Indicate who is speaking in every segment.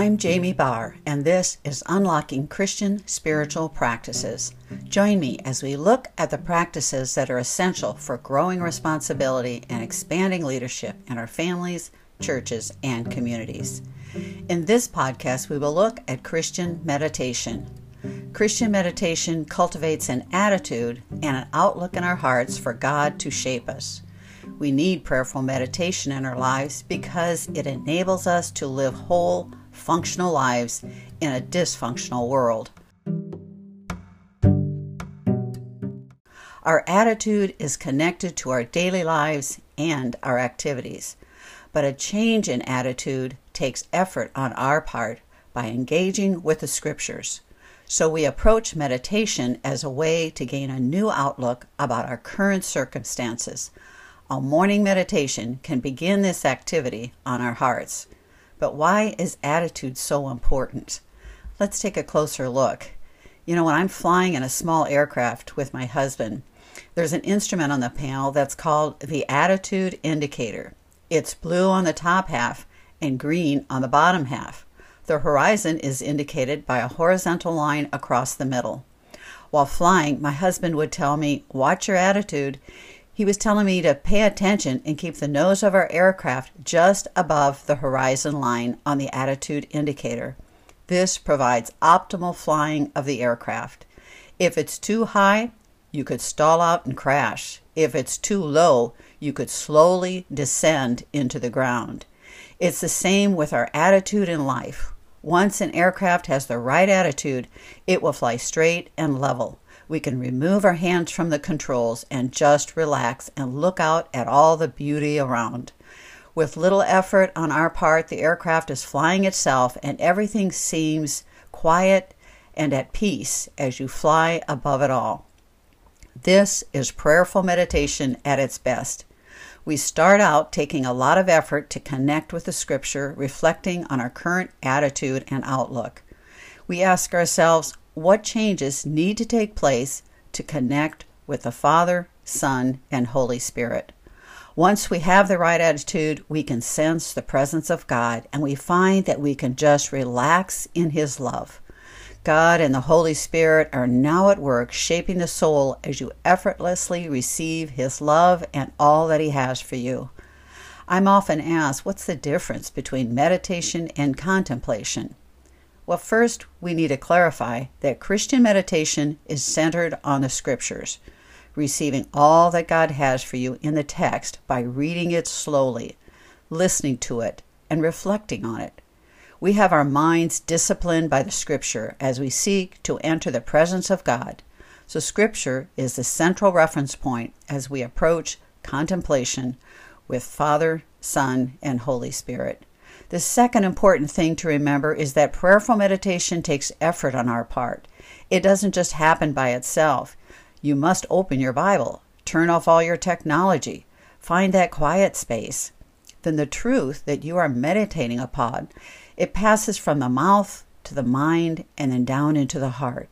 Speaker 1: I'm Jamie Barr, and this is Unlocking Christian Spiritual Practices. Join me as we look at the practices that are essential for growing responsibility and expanding leadership in our families, churches, and communities. In this podcast, we will look at Christian meditation. Christian meditation cultivates an attitude and an outlook in our hearts for God to shape us. We need prayerful meditation in our lives because it enables us to live whole, functional lives in a dysfunctional world. Our attitude is connected to our daily lives and our activities. But a change in attitude takes effort on our part by engaging with the scriptures. So we approach meditation as a way to gain a new outlook about our current circumstances. A morning meditation can begin this activity on our hearts. But why is attitude so important? Let's take a closer look. You know, when I'm flying in a small aircraft with my husband, there's an instrument on the panel that's called the attitude indicator. It's blue on the top half and green on the bottom half. The horizon is indicated by a horizontal line across the middle. While flying, my husband would tell me, Watch your attitude. He was telling me to pay attention and keep the nose of our aircraft just above the horizon line on the attitude indicator. This provides optimal flying of the aircraft. If it's too high, you could stall out and crash. If it's too low, you could slowly descend into the ground. It's the same with our attitude in life. Once an aircraft has the right attitude, it will fly straight and level. We can remove our hands from the controls and just relax and look out at all the beauty around. With little effort on our part, the aircraft is flying itself and everything seems quiet and at peace as you fly above it all. This is prayerful meditation at its best. We start out taking a lot of effort to connect with the scripture, reflecting on our current attitude and outlook. We ask ourselves, what changes need to take place to connect with the Father, Son, and Holy Spirit? Once we have the right attitude, we can sense the presence of God and we find that we can just relax in His love. God and the Holy Spirit are now at work shaping the soul as you effortlessly receive His love and all that He has for you. I'm often asked, what's the difference between meditation and contemplation? Well, first, we need to clarify that Christian meditation is centered on the Scriptures, receiving all that God has for you in the text by reading it slowly, listening to it, and reflecting on it. We have our minds disciplined by the Scripture as we seek to enter the presence of God. So, Scripture is the central reference point as we approach contemplation with Father, Son, and Holy Spirit. The second important thing to remember is that prayerful meditation takes effort on our part. It doesn't just happen by itself. You must open your Bible, turn off all your technology, find that quiet space. Then the truth that you are meditating upon it passes from the mouth to the mind and then down into the heart.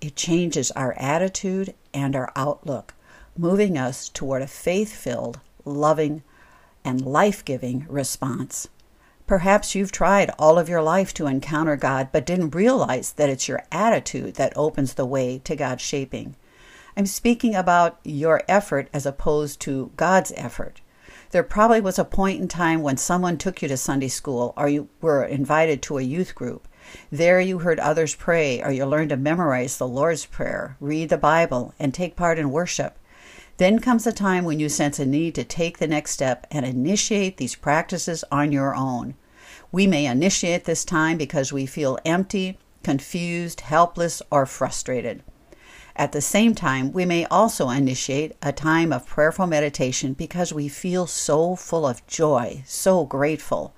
Speaker 1: It changes our attitude and our outlook, moving us toward a faith filled, loving, and life giving response. Perhaps you've tried all of your life to encounter God, but didn't realize that it's your attitude that opens the way to God's shaping. I'm speaking about your effort as opposed to God's effort. There probably was a point in time when someone took you to Sunday school or you were invited to a youth group. There you heard others pray or you learned to memorize the Lord's Prayer, read the Bible, and take part in worship. Then comes a time when you sense a need to take the next step and initiate these practices on your own. We may initiate this time because we feel empty, confused, helpless, or frustrated. At the same time, we may also initiate a time of prayerful meditation because we feel so full of joy, so grateful.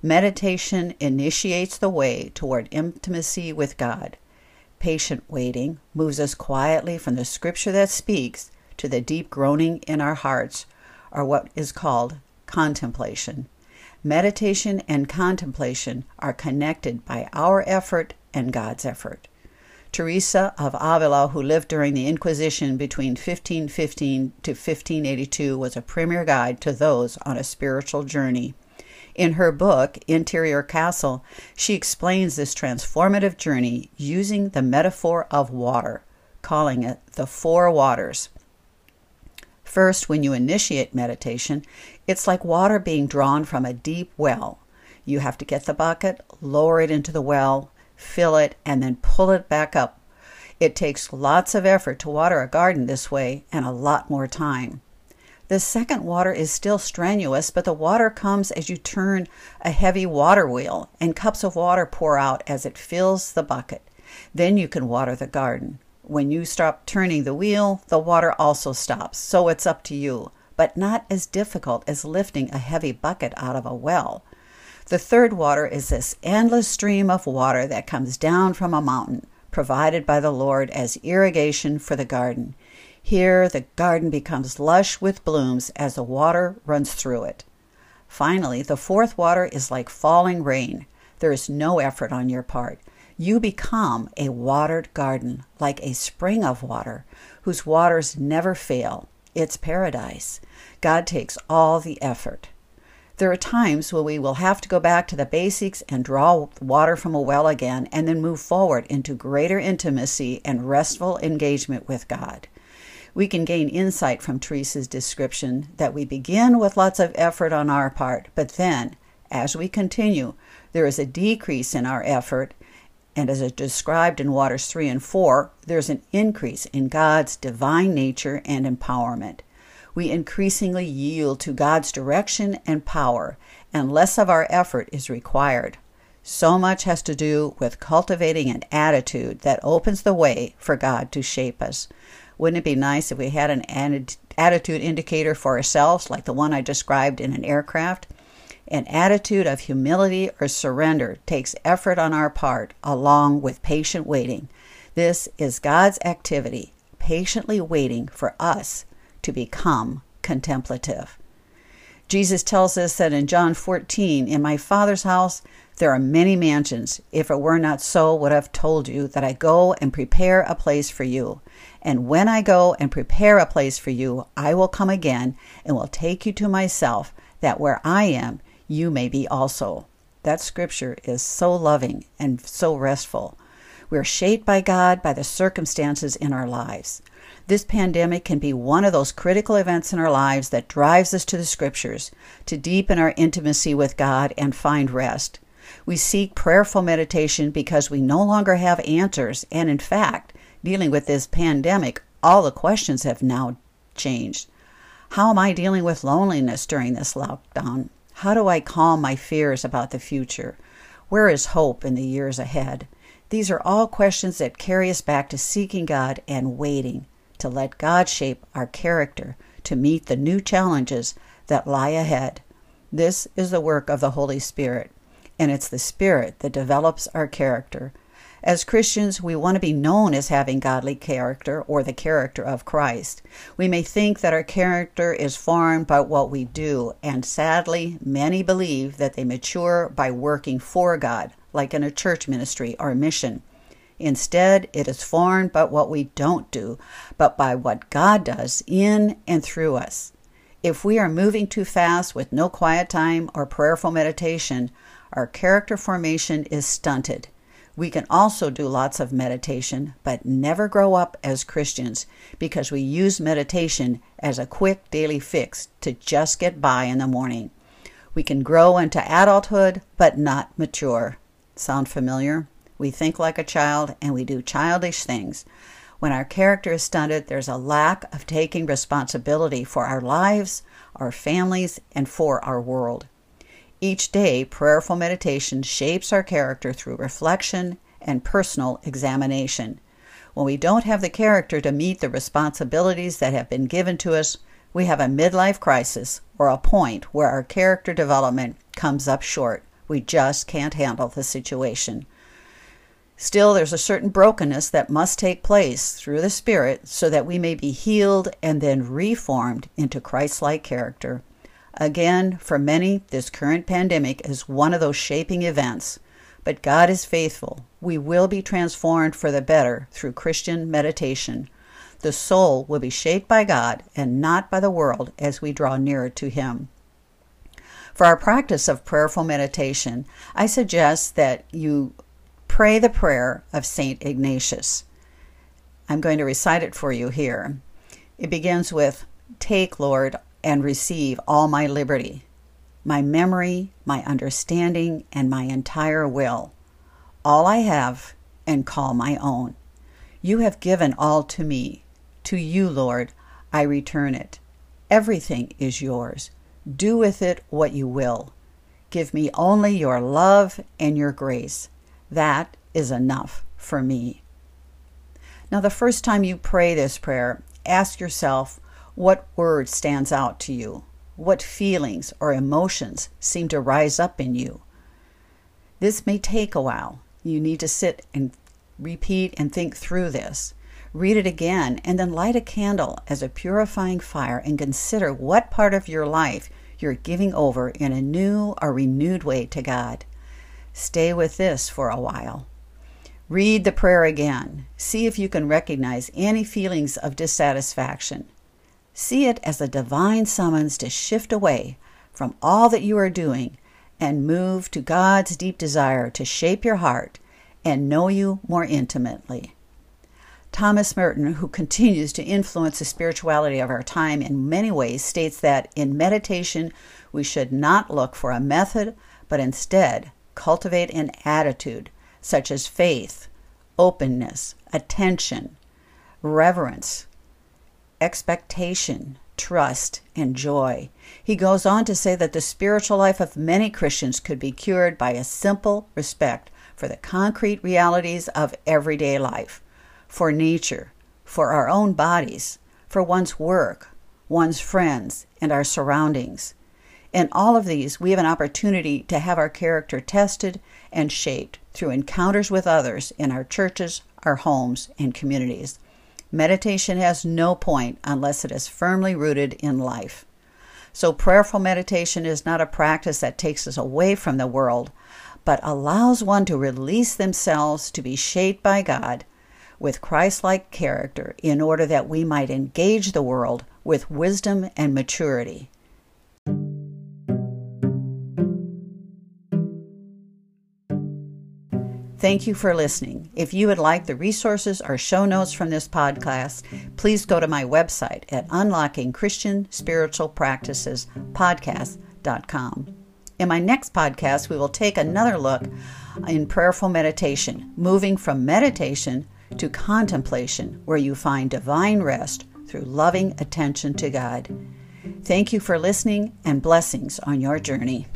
Speaker 1: Meditation initiates the way toward intimacy with God. Patient waiting moves us quietly from the scripture that speaks to the deep groaning in our hearts, are what is called contemplation. Meditation and contemplation are connected by our effort and God's effort. Teresa of Avila, who lived during the Inquisition between 1515 to 1582, was a premier guide to those on a spiritual journey. In her book, Interior Castle, she explains this transformative journey using the metaphor of water, calling it the four waters. First, when you initiate meditation, it's like water being drawn from a deep well. You have to get the bucket, lower it into the well, fill it, and then pull it back up. It takes lots of effort to water a garden this way and a lot more time. The second water is still strenuous, but the water comes as you turn a heavy water wheel, and cups of water pour out as it fills the bucket. Then you can water the garden. When you stop turning the wheel, the water also stops, so it's up to you, but not as difficult as lifting a heavy bucket out of a well. The third water is this endless stream of water that comes down from a mountain, provided by the Lord as irrigation for the garden. Here the garden becomes lush with blooms as the water runs through it. Finally, the fourth water is like falling rain. There is no effort on your part. You become a watered garden, like a spring of water, whose waters never fail. It's paradise. God takes all the effort. There are times when we will have to go back to the basics and draw water from a well again and then move forward into greater intimacy and restful engagement with God we can gain insight from Teresa's description that we begin with lots of effort on our part, but then, as we continue, there is a decrease in our effort, and as is described in Waters 3 and 4, there's an increase in God's divine nature and empowerment. We increasingly yield to God's direction and power, and less of our effort is required. So much has to do with cultivating an attitude that opens the way for God to shape us. Wouldn't it be nice if we had an attitude indicator for ourselves, like the one I described in an aircraft? An attitude of humility or surrender takes effort on our part, along with patient waiting. This is God's activity, patiently waiting for us to become contemplative. Jesus tells us that in John 14, In my Father's house there are many mansions. If it were not so, would have told you that I go and prepare a place for you. And when I go and prepare a place for you, I will come again and will take you to myself, that where I am, you may be also. That scripture is so loving and so restful. We're shaped by God by the circumstances in our lives. This pandemic can be one of those critical events in our lives that drives us to the scriptures to deepen our intimacy with God and find rest. We seek prayerful meditation because we no longer have answers, and in fact, dealing with this pandemic, all the questions have now changed. How am I dealing with loneliness during this lockdown? How do I calm my fears about the future? Where is hope in the years ahead? These are all questions that carry us back to seeking God and waiting to let God shape our character to meet the new challenges that lie ahead. This is the work of the Holy Spirit, and it's the Spirit that develops our character. As Christians, we want to be known as having godly character or the character of Christ. We may think that our character is formed by what we do, and sadly, many believe that they mature by working for God, like in a church ministry or mission. Instead, it is formed by what we don't do, but by what God does in and through us. If we are moving too fast with no quiet time or prayerful meditation, our character formation is stunted. We can also do lots of meditation, but never grow up as Christians because we use meditation as a quick daily fix to just get by in the morning. We can grow into adulthood, but not mature. Sound familiar? We think like a child and we do childish things. When our character is stunted, there's a lack of taking responsibility for our lives, our families, and for our world. Each day, prayerful meditation shapes our character through reflection and personal examination. When we don't have the character to meet the responsibilities that have been given to us, we have a midlife crisis or a point where our character development comes up short. We just can't handle the situation. Still, there's a certain brokenness that must take place through the Spirit so that we may be healed and then reformed into Christ like character. Again, for many, this current pandemic is one of those shaping events. But God is faithful. We will be transformed for the better through Christian meditation. The soul will be shaped by God and not by the world as we draw nearer to Him. For our practice of prayerful meditation, I suggest that you pray the prayer of St. Ignatius. I'm going to recite it for you here. It begins with Take, Lord, and receive all my liberty, my memory, my understanding, and my entire will, all I have, and call my own. You have given all to me. To you, Lord, I return it. Everything is yours. Do with it what you will. Give me only your love and your grace. That is enough for me. Now, the first time you pray this prayer, ask yourself what word stands out to you? What feelings or emotions seem to rise up in you? This may take a while. You need to sit and repeat and think through this. Read it again and then light a candle as a purifying fire and consider what part of your life you're giving over in a new or renewed way to God. Stay with this for a while. Read the prayer again. See if you can recognize any feelings of dissatisfaction. See it as a divine summons to shift away from all that you are doing and move to God's deep desire to shape your heart and know you more intimately. Thomas Merton, who continues to influence the spirituality of our time in many ways, states that in meditation we should not look for a method, but instead cultivate an attitude such as faith, openness, attention, reverence, expectation, trust, and joy. He goes on to say that the spiritual life of many Christians could be cured by a simple respect for the concrete realities of everyday life, for nature, for our own bodies, for one's work, one's friends, and our surroundings. In all of these, we have an opportunity to have our character tested and shaped through encounters with others in our churches, our homes, and communities. Meditation has no point unless it is firmly rooted in life. So, prayerful meditation is not a practice that takes us away from the world, but allows one to release themselves to be shaped by God with Christ like character in order that we might engage the world with wisdom and maturity. Thank you for listening. If you would like the resources or show notes from this podcast, please go to my website at unlockingchristianspiritualpracticespodcast.com. In my next podcast, we will take another look in prayerful meditation, moving from meditation to contemplation, where you find divine rest through loving attention to God. Thank you for listening and blessings on your journey.